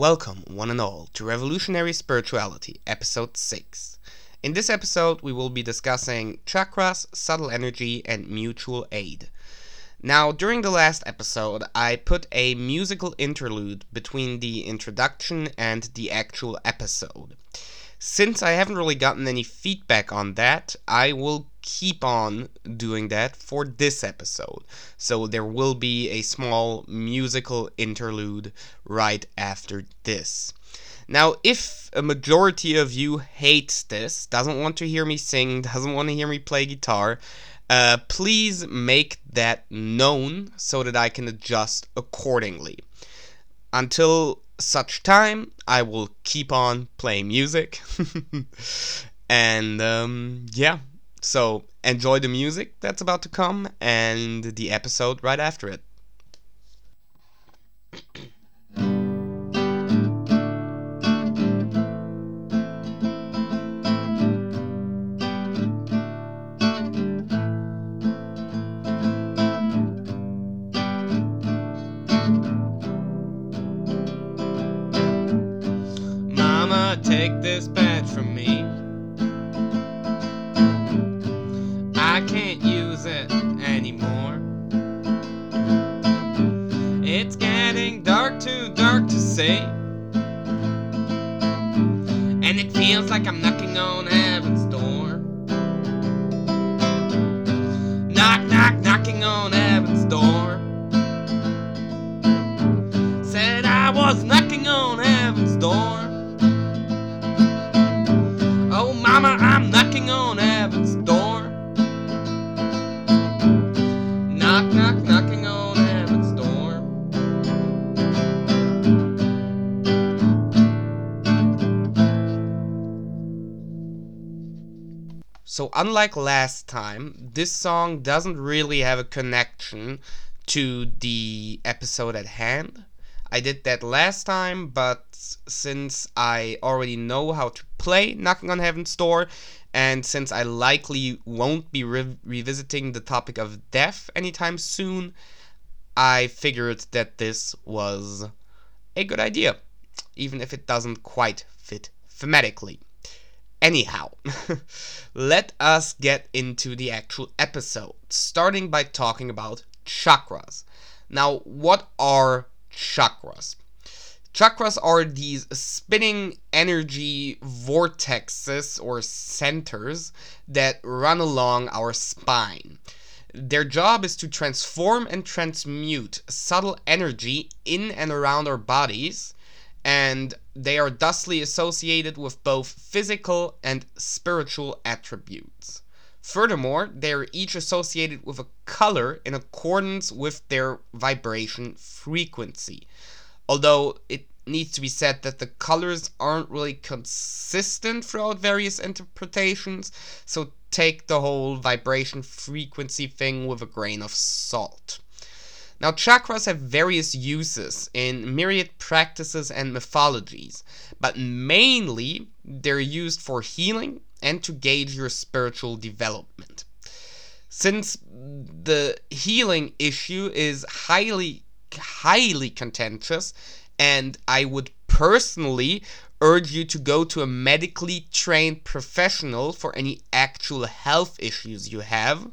Welcome, one and all, to Revolutionary Spirituality, Episode 6. In this episode, we will be discussing chakras, subtle energy, and mutual aid. Now, during the last episode, I put a musical interlude between the introduction and the actual episode. Since I haven't really gotten any feedback on that, I will keep on doing that for this episode. So there will be a small musical interlude right after this. Now, if a majority of you hates this, doesn't want to hear me sing, doesn't want to hear me play guitar, uh, please make that known so that I can adjust accordingly. Until such time, I will keep on playing music. and um, yeah, so enjoy the music that's about to come and the episode right after it. So, unlike last time, this song doesn't really have a connection to the episode at hand. I did that last time, but since I already know how to play Knocking on Heaven's Door, and since I likely won't be re- revisiting the topic of death anytime soon, I figured that this was a good idea, even if it doesn't quite fit thematically. Anyhow, let us get into the actual episode, starting by talking about chakras. Now, what are chakras. Chakras are these spinning energy vortexes or centers that run along our spine. Their job is to transform and transmute subtle energy in and around our bodies, and they are thusly associated with both physical and spiritual attributes. Furthermore, they are each associated with a color in accordance with their vibration frequency. Although it needs to be said that the colors aren't really consistent throughout various interpretations, so take the whole vibration frequency thing with a grain of salt. Now, chakras have various uses in myriad practices and mythologies, but mainly they're used for healing and to gauge your spiritual development. Since the healing issue is highly, highly contentious, and I would personally urge you to go to a medically trained professional for any actual health issues you have.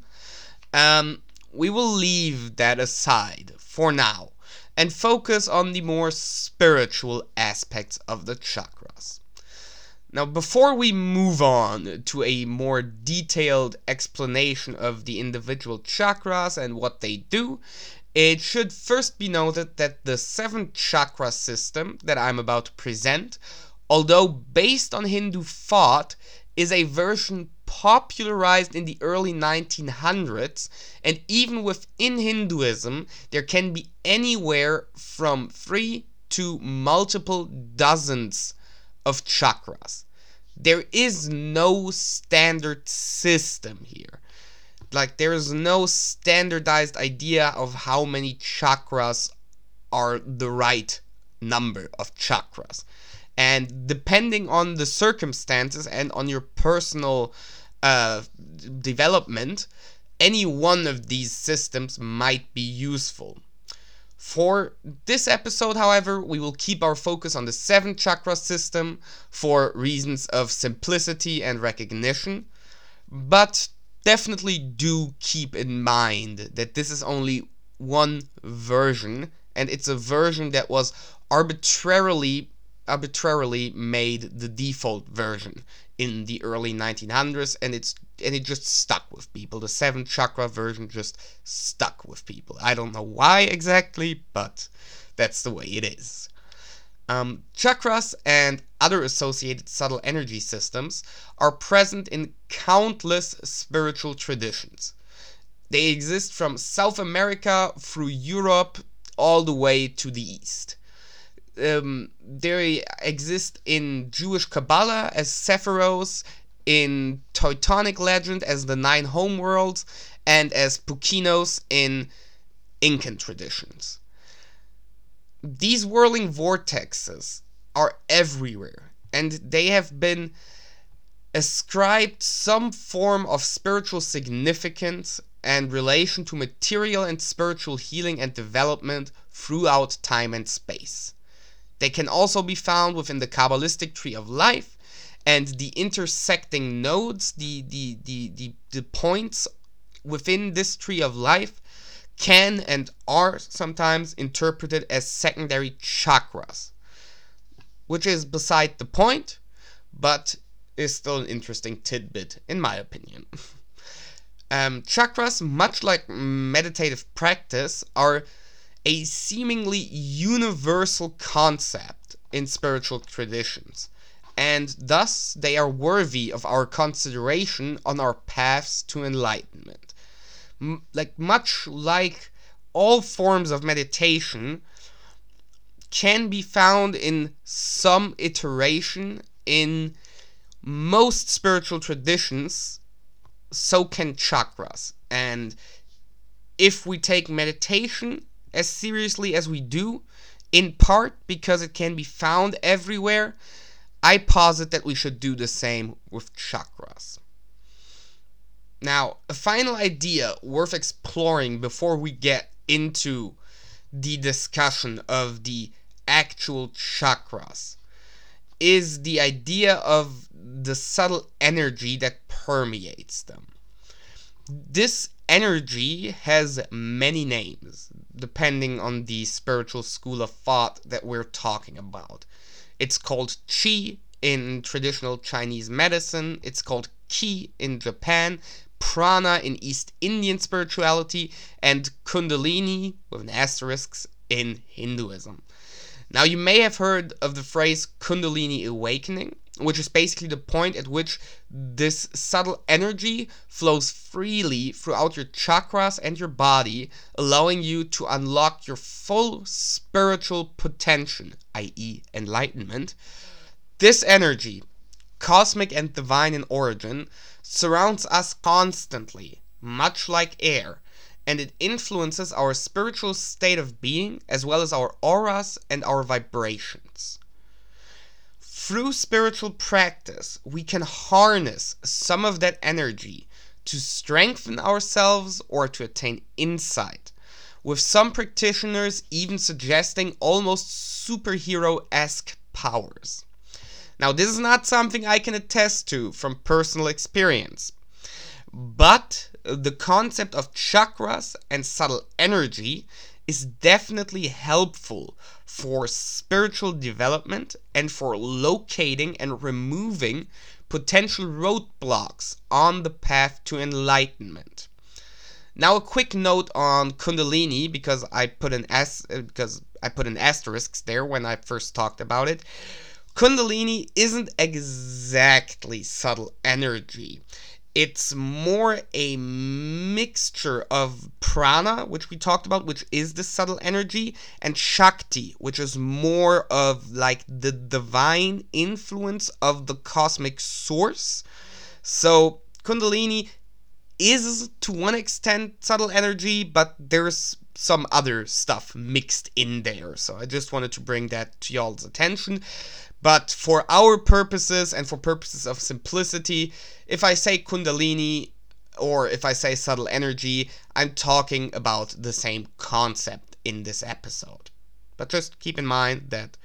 Um, we will leave that aside for now and focus on the more spiritual aspects of the chakras. Now, before we move on to a more detailed explanation of the individual chakras and what they do, it should first be noted that the seven chakra system that I'm about to present, although based on Hindu thought, is a version popularized in the early 1900s, and even within Hinduism, there can be anywhere from three to multiple dozens of chakras. There is no standard system here. Like, there is no standardized idea of how many chakras are the right number of chakras. And depending on the circumstances and on your personal uh, development, any one of these systems might be useful. For this episode, however, we will keep our focus on the seven chakra system for reasons of simplicity and recognition. But definitely do keep in mind that this is only one version, and it's a version that was arbitrarily arbitrarily made the default version in the early 1900s and it's and it just stuck with people. The seven chakra version just stuck with people. I don't know why exactly but that's the way it is. Um, chakras and other associated subtle energy systems are present in countless spiritual traditions. They exist from south america through europe all the way to the east um, they exist in Jewish Kabbalah as Sephiros, in Teutonic legend as the Nine Homeworlds, and as Puquinos in Incan traditions. These whirling vortexes are everywhere, and they have been ascribed some form of spiritual significance and relation to material and spiritual healing and development throughout time and space. They can also be found within the Kabbalistic tree of life and the intersecting nodes, the, the, the, the, the points within this tree of life can and are sometimes interpreted as secondary chakras, which is beside the point, but is still an interesting tidbit, in my opinion. um, chakras, much like meditative practice, are a seemingly universal concept in spiritual traditions, and thus they are worthy of our consideration on our paths to enlightenment. M- like much like all forms of meditation can be found in some iteration in most spiritual traditions so can chakras and if we take meditation as seriously as we do, in part because it can be found everywhere, I posit that we should do the same with chakras. Now, a final idea worth exploring before we get into the discussion of the actual chakras is the idea of the subtle energy that permeates them. This energy has many names depending on the spiritual school of thought that we're talking about. It's called Qi in traditional Chinese medicine, it's called Ki in Japan, Prana in East Indian spirituality, and Kundalini, with an asterisk, in Hinduism. Now, you may have heard of the phrase Kundalini awakening, which is basically the point at which this subtle energy flows freely throughout your chakras and your body, allowing you to unlock your full spiritual potential, i.e., enlightenment. This energy, cosmic and divine in origin, surrounds us constantly, much like air, and it influences our spiritual state of being as well as our auras and our vibrations. Through spiritual practice, we can harness some of that energy to strengthen ourselves or to attain insight, with some practitioners even suggesting almost superhero esque powers. Now, this is not something I can attest to from personal experience, but the concept of chakras and subtle energy is definitely helpful for spiritual development and for locating and removing potential roadblocks on the path to enlightenment. Now a quick note on Kundalini because I put an s uh, because I put an asterisk there when I first talked about it. Kundalini isn't exactly subtle energy it's more a mixture of prana, which we talked about, which is the subtle energy, and shakti, which is more of like the divine influence of the cosmic source. So, Kundalini is to one extent subtle energy, but there's some other stuff mixed in there. So, I just wanted to bring that to y'all's attention. But for our purposes and for purposes of simplicity, if I say Kundalini or if I say subtle energy, I'm talking about the same concept in this episode. But just keep in mind that,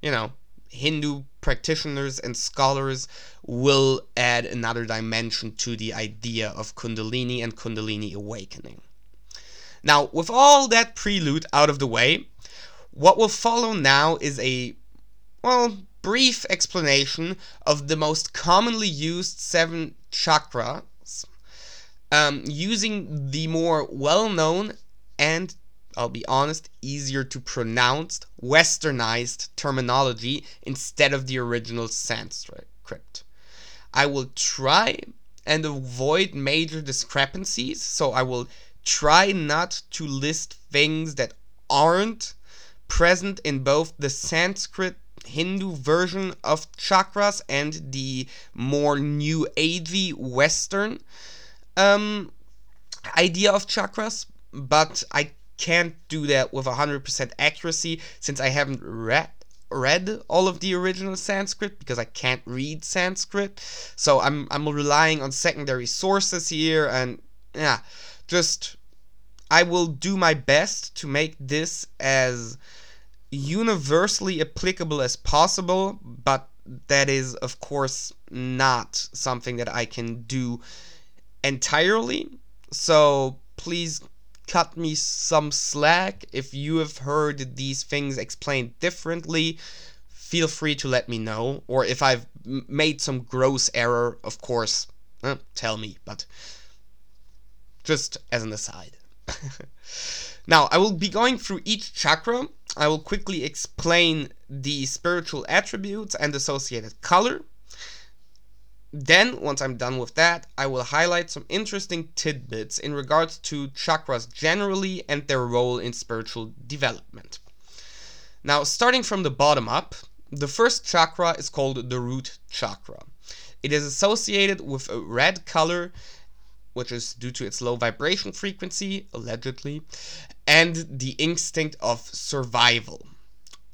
you know, Hindu practitioners and scholars will add another dimension to the idea of Kundalini and Kundalini awakening. Now, with all that prelude out of the way, what will follow now is a, well, brief explanation of the most commonly used seven chakras um, using the more well known and I'll be honest, easier to pronounce, westernized terminology instead of the original Sanskrit. I will try and avoid major discrepancies, so I will try not to list things that aren't present in both the Sanskrit Hindu version of chakras and the more new agey Western um, idea of chakras, but I can't do that with 100% accuracy since I haven't read read all of the original Sanskrit because I can't read Sanskrit. So I'm I'm relying on secondary sources here and yeah, just I will do my best to make this as universally applicable as possible, but that is of course not something that I can do entirely. So please cut me some slack. If you have heard these things explained differently, feel free to let me know. Or if I've made some gross error, of course, eh, tell me. But just as an aside. now, I will be going through each chakra. I will quickly explain the spiritual attributes and associated color. Then, once I'm done with that, I will highlight some interesting tidbits in regards to chakras generally and their role in spiritual development. Now, starting from the bottom up, the first chakra is called the root chakra. It is associated with a red color, which is due to its low vibration frequency, allegedly, and the instinct of survival.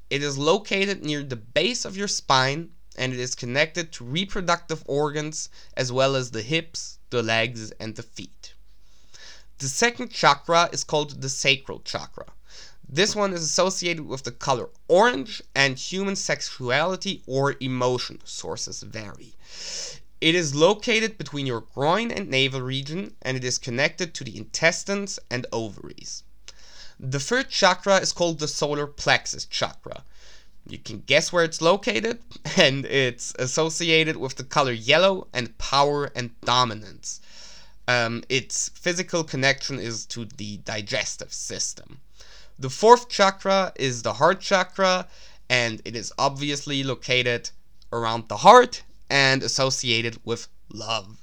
It is located near the base of your spine and it is connected to reproductive organs as well as the hips, the legs, and the feet. The second chakra is called the sacral chakra. This one is associated with the color orange and human sexuality or emotion. Sources vary. It is located between your groin and navel region and it is connected to the intestines and ovaries. The third chakra is called the solar plexus chakra. You can guess where it's located, and it's associated with the color yellow and power and dominance. Um, its physical connection is to the digestive system. The fourth chakra is the heart chakra, and it is obviously located around the heart and associated with love.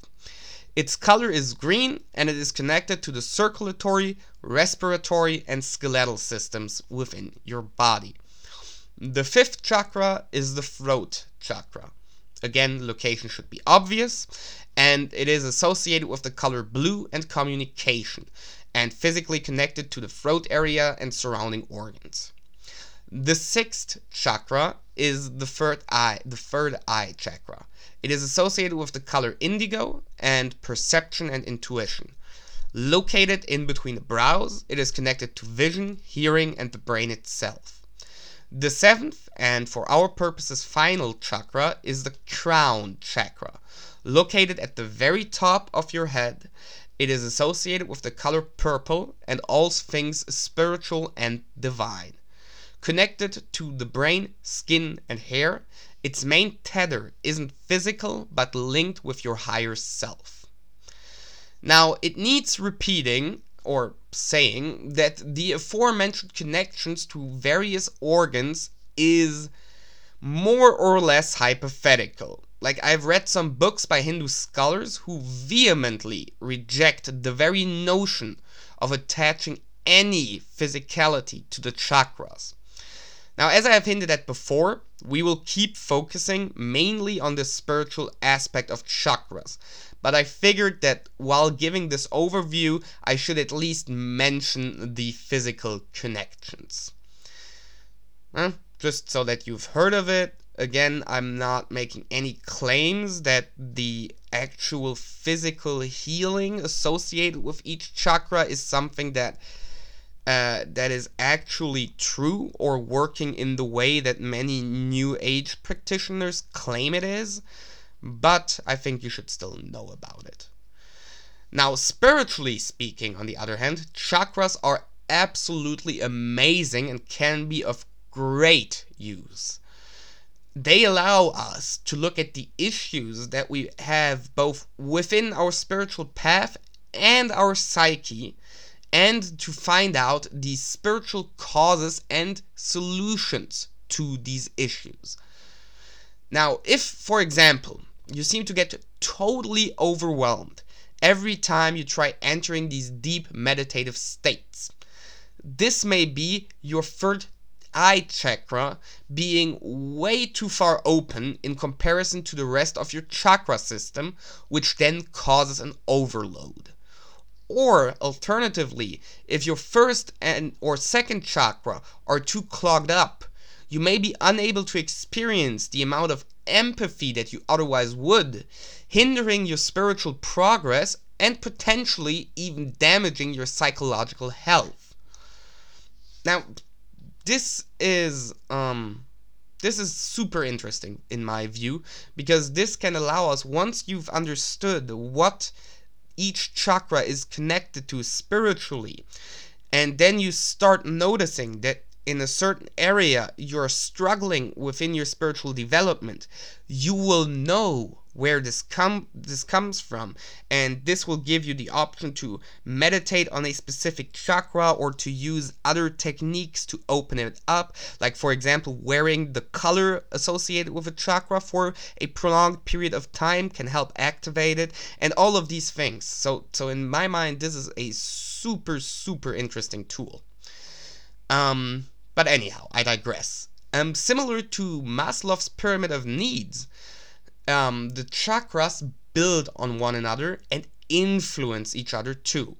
Its color is green and it is connected to the circulatory, respiratory, and skeletal systems within your body. The fifth chakra is the throat chakra. Again, location should be obvious, and it is associated with the color blue and communication, and physically connected to the throat area and surrounding organs. The sixth chakra is the third eye, the third eye chakra. It is associated with the color indigo and perception and intuition. Located in between the brows, it is connected to vision, hearing, and the brain itself. The seventh, and for our purposes final chakra, is the crown chakra. Located at the very top of your head, it is associated with the color purple and all things spiritual and divine. Connected to the brain, skin, and hair, its main tether isn't physical but linked with your higher self. Now, it needs repeating or saying that the aforementioned connections to various organs is more or less hypothetical. Like, I've read some books by Hindu scholars who vehemently reject the very notion of attaching any physicality to the chakras. Now, as I have hinted at before, we will keep focusing mainly on the spiritual aspect of chakras, but I figured that while giving this overview, I should at least mention the physical connections. Just so that you've heard of it. Again, I'm not making any claims that the actual physical healing associated with each chakra is something that uh, that is actually true or working in the way that many New Age practitioners claim it is, but I think you should still know about it. Now, spiritually speaking, on the other hand, chakras are absolutely amazing and can be of great use. They allow us to look at the issues that we have both within our spiritual path and our psyche and to find out the spiritual causes and solutions to these issues. Now, if, for example, you seem to get totally overwhelmed every time you try entering these deep meditative states, this may be your third eye chakra being way too far open in comparison to the rest of your chakra system, which then causes an overload. Or alternatively, if your first and or second chakra are too clogged up, you may be unable to experience the amount of empathy that you otherwise would, hindering your spiritual progress and potentially even damaging your psychological health. Now, this is um this is super interesting in my view because this can allow us once you've understood what each chakra is connected to spiritually. And then you start noticing that in a certain area you're struggling within your spiritual development, you will know where this come this comes from. And this will give you the option to meditate on a specific chakra or to use other techniques to open it up. Like for example wearing the color associated with a chakra for a prolonged period of time can help activate it and all of these things. So so in my mind this is a super super interesting tool. Um but anyhow i digress. Um similar to maslow's pyramid of needs um, the chakras build on one another and influence each other too.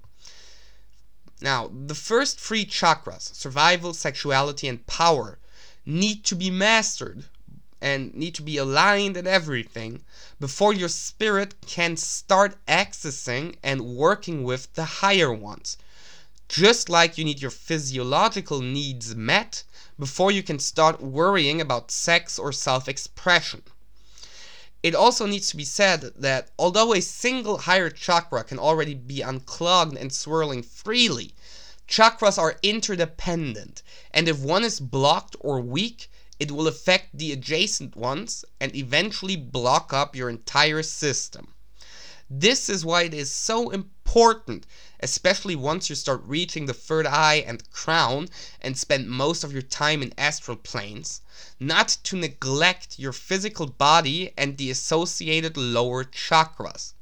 Now, the first three chakras, survival, sexuality, and power, need to be mastered and need to be aligned and everything before your spirit can start accessing and working with the higher ones. Just like you need your physiological needs met before you can start worrying about sex or self expression. It also needs to be said that although a single higher chakra can already be unclogged and swirling freely, chakras are interdependent, and if one is blocked or weak, it will affect the adjacent ones and eventually block up your entire system. This is why it is so important, especially once you start reaching the third eye and crown and spend most of your time in astral planes, not to neglect your physical body and the associated lower chakras.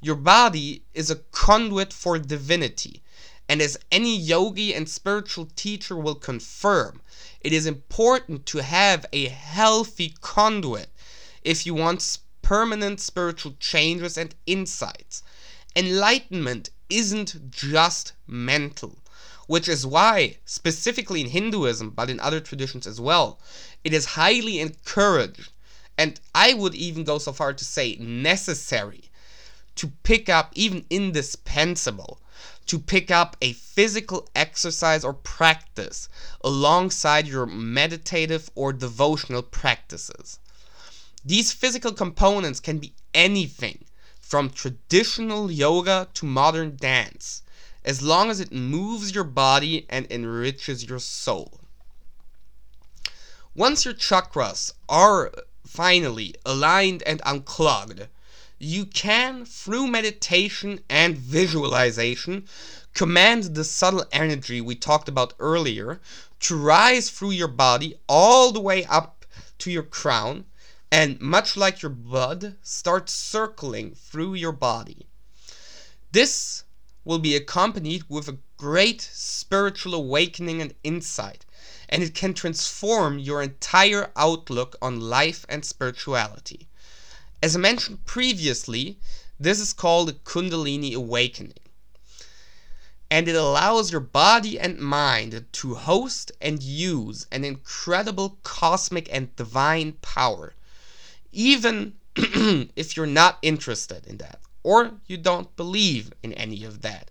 Your body is a conduit for divinity, and as any yogi and spiritual teacher will confirm, it is important to have a healthy conduit if you want permanent spiritual changes and insights. Enlightenment isn't just mental, which is why, specifically in Hinduism, but in other traditions as well, it is highly encouraged, and I would even go so far to say necessary, to pick up, even indispensable, to pick up a physical exercise or practice alongside your meditative or devotional practices. These physical components can be anything from traditional yoga to modern dance, as long as it moves your body and enriches your soul. Once your chakras are finally aligned and unclogged, you can, through meditation and visualization, command the subtle energy we talked about earlier to rise through your body all the way up to your crown and, much like your blood, start circling through your body. This will be accompanied with a great spiritual awakening and insight and it can transform your entire outlook on life and spirituality. As I mentioned previously, this is called a Kundalini awakening. And it allows your body and mind to host and use an incredible cosmic and divine power, even if you're not interested in that or you don't believe in any of that.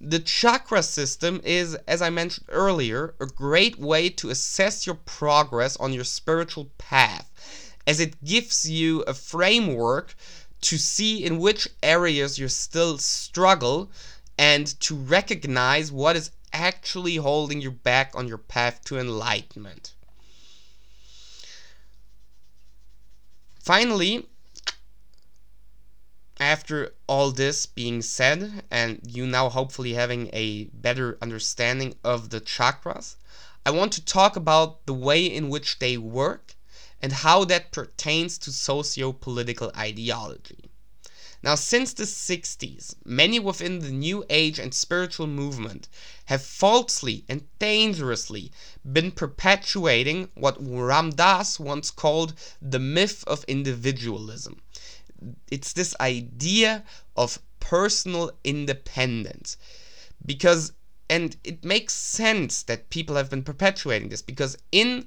The chakra system is, as I mentioned earlier, a great way to assess your progress on your spiritual path, as it gives you a framework to see in which areas you still struggle and to recognize what is actually holding you back on your path to enlightenment. Finally, after all this being said, and you now hopefully having a better understanding of the chakras, I want to talk about the way in which they work and how that pertains to socio political ideology. Now, since the 60s, many within the New Age and spiritual movement have falsely and dangerously been perpetuating what Ram Dass once called the myth of individualism. It's this idea of personal independence. Because and it makes sense that people have been perpetuating this because in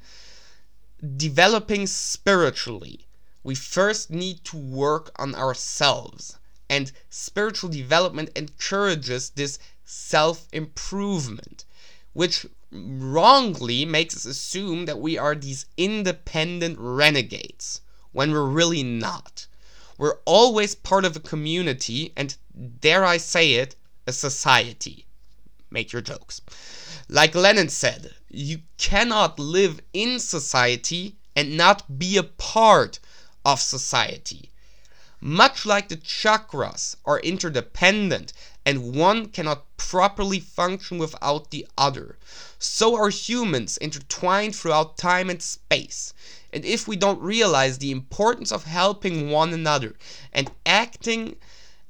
developing spiritually we first need to work on ourselves and spiritual development encourages this self improvement which wrongly makes us assume that we are these independent renegades when we're really not we're always part of a community and, dare I say it, a society. Make your jokes. Like Lenin said, you cannot live in society and not be a part of society. Much like the chakras are interdependent and one cannot properly function without the other, so are humans intertwined throughout time and space. And if we don't realize the importance of helping one another and acting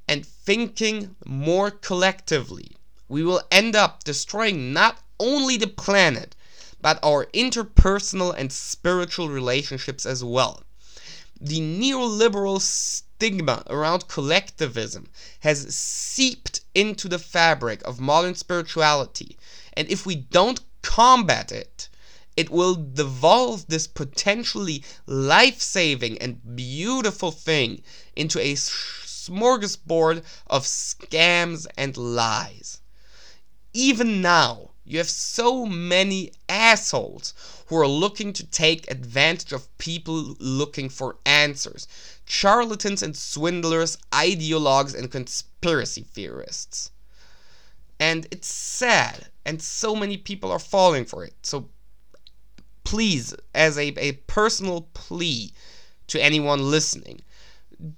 and thinking more collectively, we will end up destroying not only the planet, but our interpersonal and spiritual relationships as well. The neoliberal stigma around collectivism has seeped into the fabric of modern spirituality, and if we don't combat it, it will devolve this potentially life saving and beautiful thing into a smorgasbord of scams and lies. Even now, you have so many assholes who are looking to take advantage of people looking for answers. Charlatans and swindlers, ideologues and conspiracy theorists. And it's sad, and so many people are falling for it. So please, as a, a personal plea to anyone listening,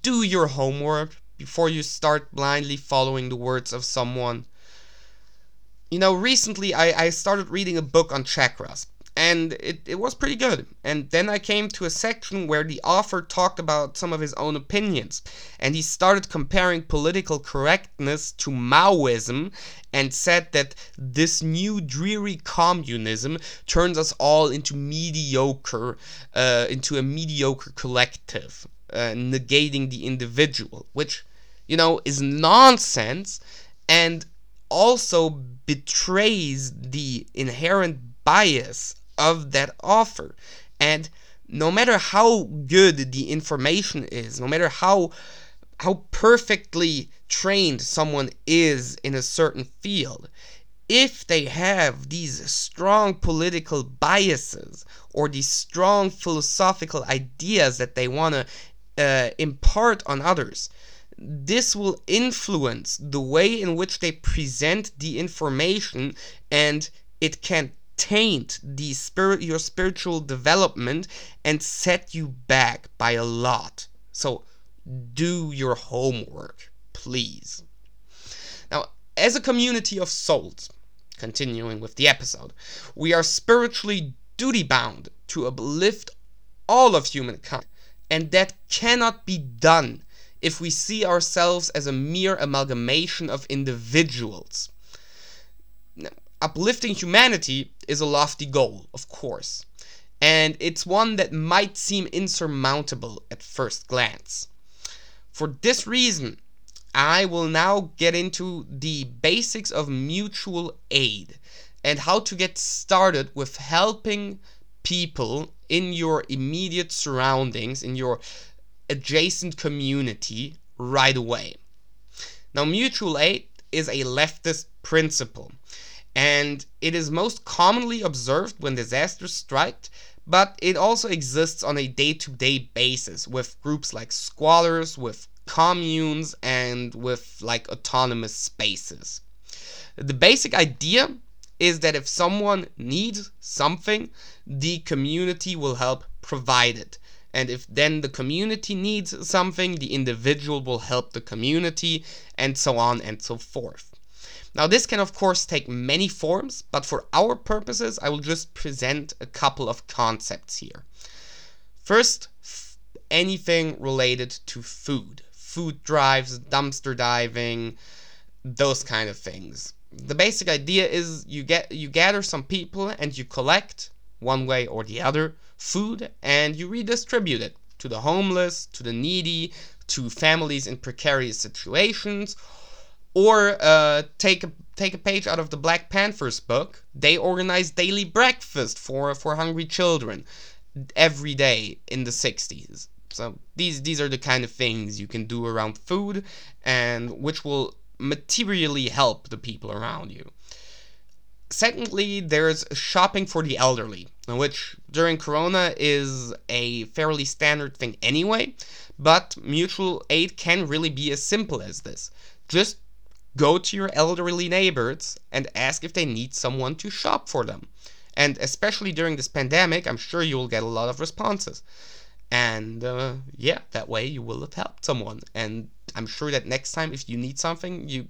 do your homework before you start blindly following the words of someone. You know, recently I, I started reading a book on chakras and it, it was pretty good. And then I came to a section where the author talked about some of his own opinions, and he started comparing political correctness to Maoism and said that this new dreary communism turns us all into mediocre, uh, into a mediocre collective, uh, negating the individual, which, you know, is nonsense and also betrays the inherent bias of that offer. And no matter how good the information is, no matter how how perfectly trained someone is in a certain field, if they have these strong political biases or these strong philosophical ideas that they want to uh, impart on others, this will influence the way in which they present the information and it can taint the spirit your spiritual development and set you back by a lot. So do your homework, please. Now, as a community of souls, continuing with the episode, we are spiritually duty bound to uplift all of humankind, and that cannot be done if we see ourselves as a mere amalgamation of individuals. Now, uplifting humanity is a lofty goal, of course, and it's one that might seem insurmountable at first glance. For this reason, I will now get into the basics of mutual aid and how to get started with helping people in your immediate surroundings, in your adjacent community right away. Now, mutual aid is a leftist principle, and it is most commonly observed when disasters strike, but it also exists on a day to day basis with groups like squatters, with communes, and with like autonomous spaces. The basic idea is that if someone needs something, the community will help provide it. And if then the community needs something, the individual will help the community, and so on and so forth. Now, this can of course take many forms, but for our purposes, I will just present a couple of concepts here. First, anything related to food. Food drives, dumpster diving, those kind of things the basic idea is you get you gather some people and you collect one way or the other food and you redistribute it to the homeless, to the needy, to families in precarious situations, or uh, take a take a page out of the Black Panthers book. They organize daily breakfast for for hungry children every day in the 60s. So these these are the kind of things you can do around food and which will materially help the people around you. Secondly, there's shopping for the elderly, which during Corona is a fairly standard thing anyway, but mutual aid can really be as simple as this. Just go to your elderly neighbors and ask if they need someone to shop for them. And especially during this pandemic, I'm sure you will get a lot of responses. And uh, yeah, that way you will have helped someone. And I'm sure that next time, if you need something, you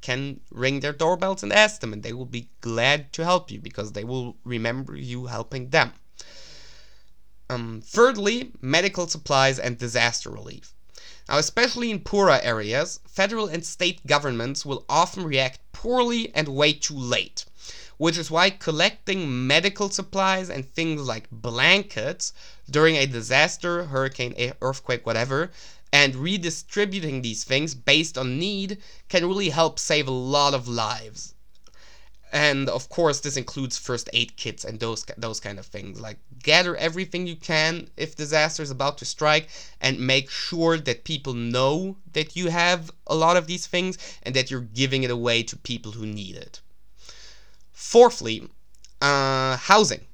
can ring their doorbells and ask them, and they will be glad to help you because they will remember you helping them. Um, thirdly, medical supplies and disaster relief. Now, especially in poorer areas, federal and state governments will often react poorly and way too late which is why collecting medical supplies and things like blankets during a disaster, hurricane, earthquake, whatever, and redistributing these things based on need can really help save a lot of lives. And of course, this includes first aid kits and those those kind of things. Like gather everything you can if disaster is about to strike, and make sure that people know that you have a lot of these things and that you're giving it away to people who need it. Fourthly, uh, housing.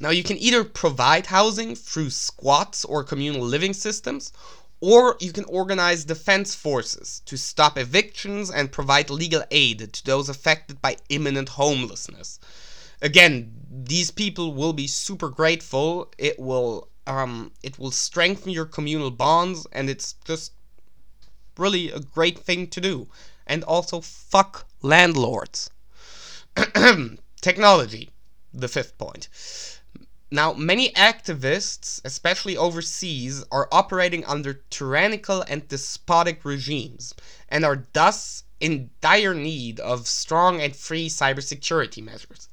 Now, you can either provide housing through squats or communal living systems, or you can organize defense forces to stop evictions and provide legal aid to those affected by imminent homelessness. Again, these people will be super grateful. It will um, it will strengthen your communal bonds, and it's just really a great thing to do. And also, fuck landlords. Technology, the fifth point. Now, many activists, especially overseas, are operating under tyrannical and despotic regimes and are thus in dire need of strong and free cybersecurity measures.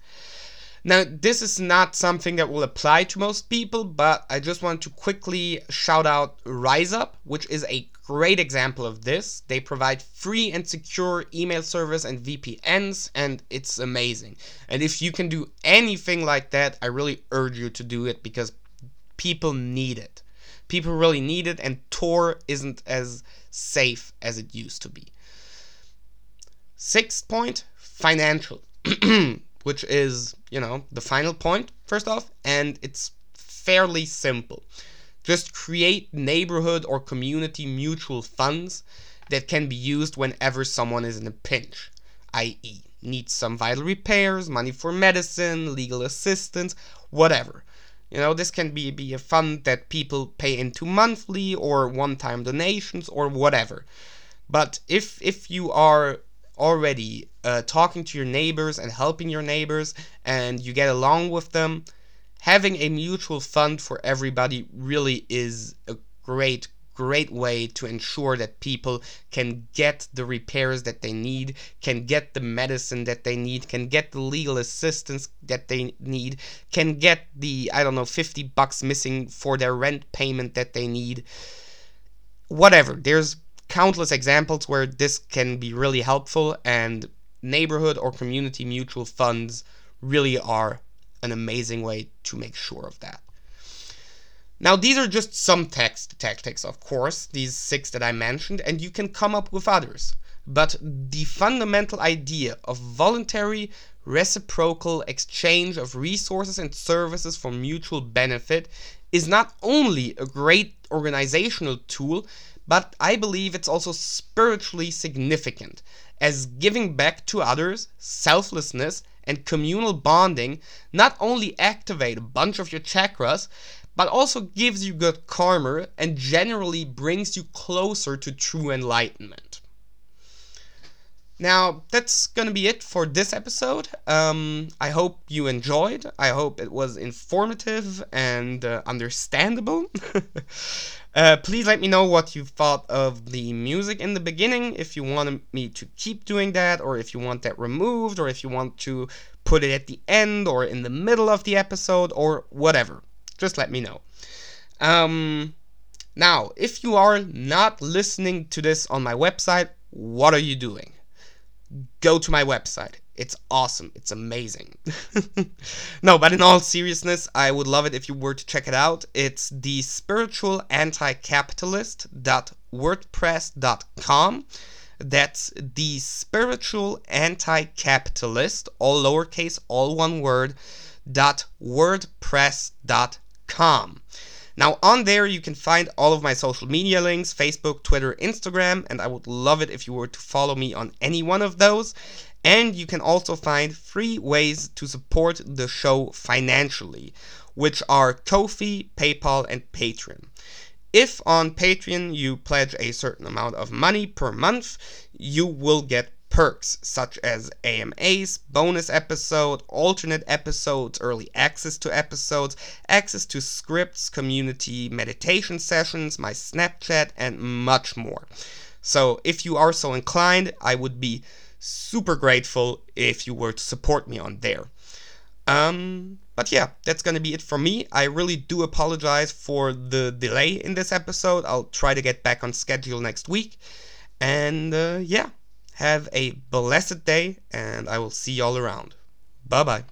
Now, this is not something that will apply to most people, but I just want to quickly shout out RiseUp, which is a great example of this. They provide free and secure email service and VPNs, and it's amazing. And if you can do anything like that, I really urge you to do it because people need it. People really need it, and Tor isn't as safe as it used to be. Sixth point financial, which is, you know, the final point, first off, and it's fairly simple. Just create neighborhood or community mutual funds that can be used whenever someone is in a pinch, i.e., needs some vital repairs, money for medicine, legal assistance, whatever. You know, this can be, be a fund that people pay into monthly or one time donations or whatever. But if if you are already uh, talking to your neighbors and helping your neighbors and you get along with them, having a mutual fund for everybody really is a great great way to ensure that people can get the repairs that they need, can get the medicine that they need, can get the legal assistance that they need, can get the, I don't know, 50 bucks missing for their rent payment that they need. Whatever. There's countless examples where this can be really helpful, and neighborhood or community mutual funds really are an amazing way to make sure of that. Now, these are just some text tactics, of course, these six that I mentioned, and you can come up with others. but the fundamental idea of voluntary reciprocal exchange of resources and services for mutual benefit is not only a great organizational tool, but I believe it's also spiritually significant, as giving back to others, selflessness, and communal bonding not only activate a bunch of your chakras, but also gives you good karma and generally brings you closer to true enlightenment. Now, that's gonna be it for this episode. Um, I hope you enjoyed. I hope it was informative and uh, understandable. uh, please let me know what you thought of the music in the beginning, if you want me to keep doing that, or if you want that removed, or if you want to put it at the end, or in the middle of the episode, or whatever. Just let me know. Um, now, if you are not listening to this on my website, what are you doing? Go to my website. It's awesome. It's amazing. no, but in all seriousness, I would love it if you were to check it out. It's the spiritual anti-capitalist.wordpress.com. That's the spiritual anti-capitalist, all lowercase, all one word, dot wordpress.com. Now, on there, you can find all of my social media links Facebook, Twitter, Instagram, and I would love it if you were to follow me on any one of those. And you can also find three ways to support the show financially, which are Ko-fi, PayPal, and Patreon. If on Patreon you pledge a certain amount of money per month, you will get perks such as AMAs, bonus episode, alternate episodes, early access to episodes, access to scripts, community meditation sessions, my Snapchat, and much more. So, if you are so inclined, I would be super grateful if you were to support me on there. Um, but yeah, that's gonna be it from me. I really do apologize for the delay in this episode. I'll try to get back on schedule next week. And uh, yeah. Have a blessed day, and I will see y'all around. Bye bye.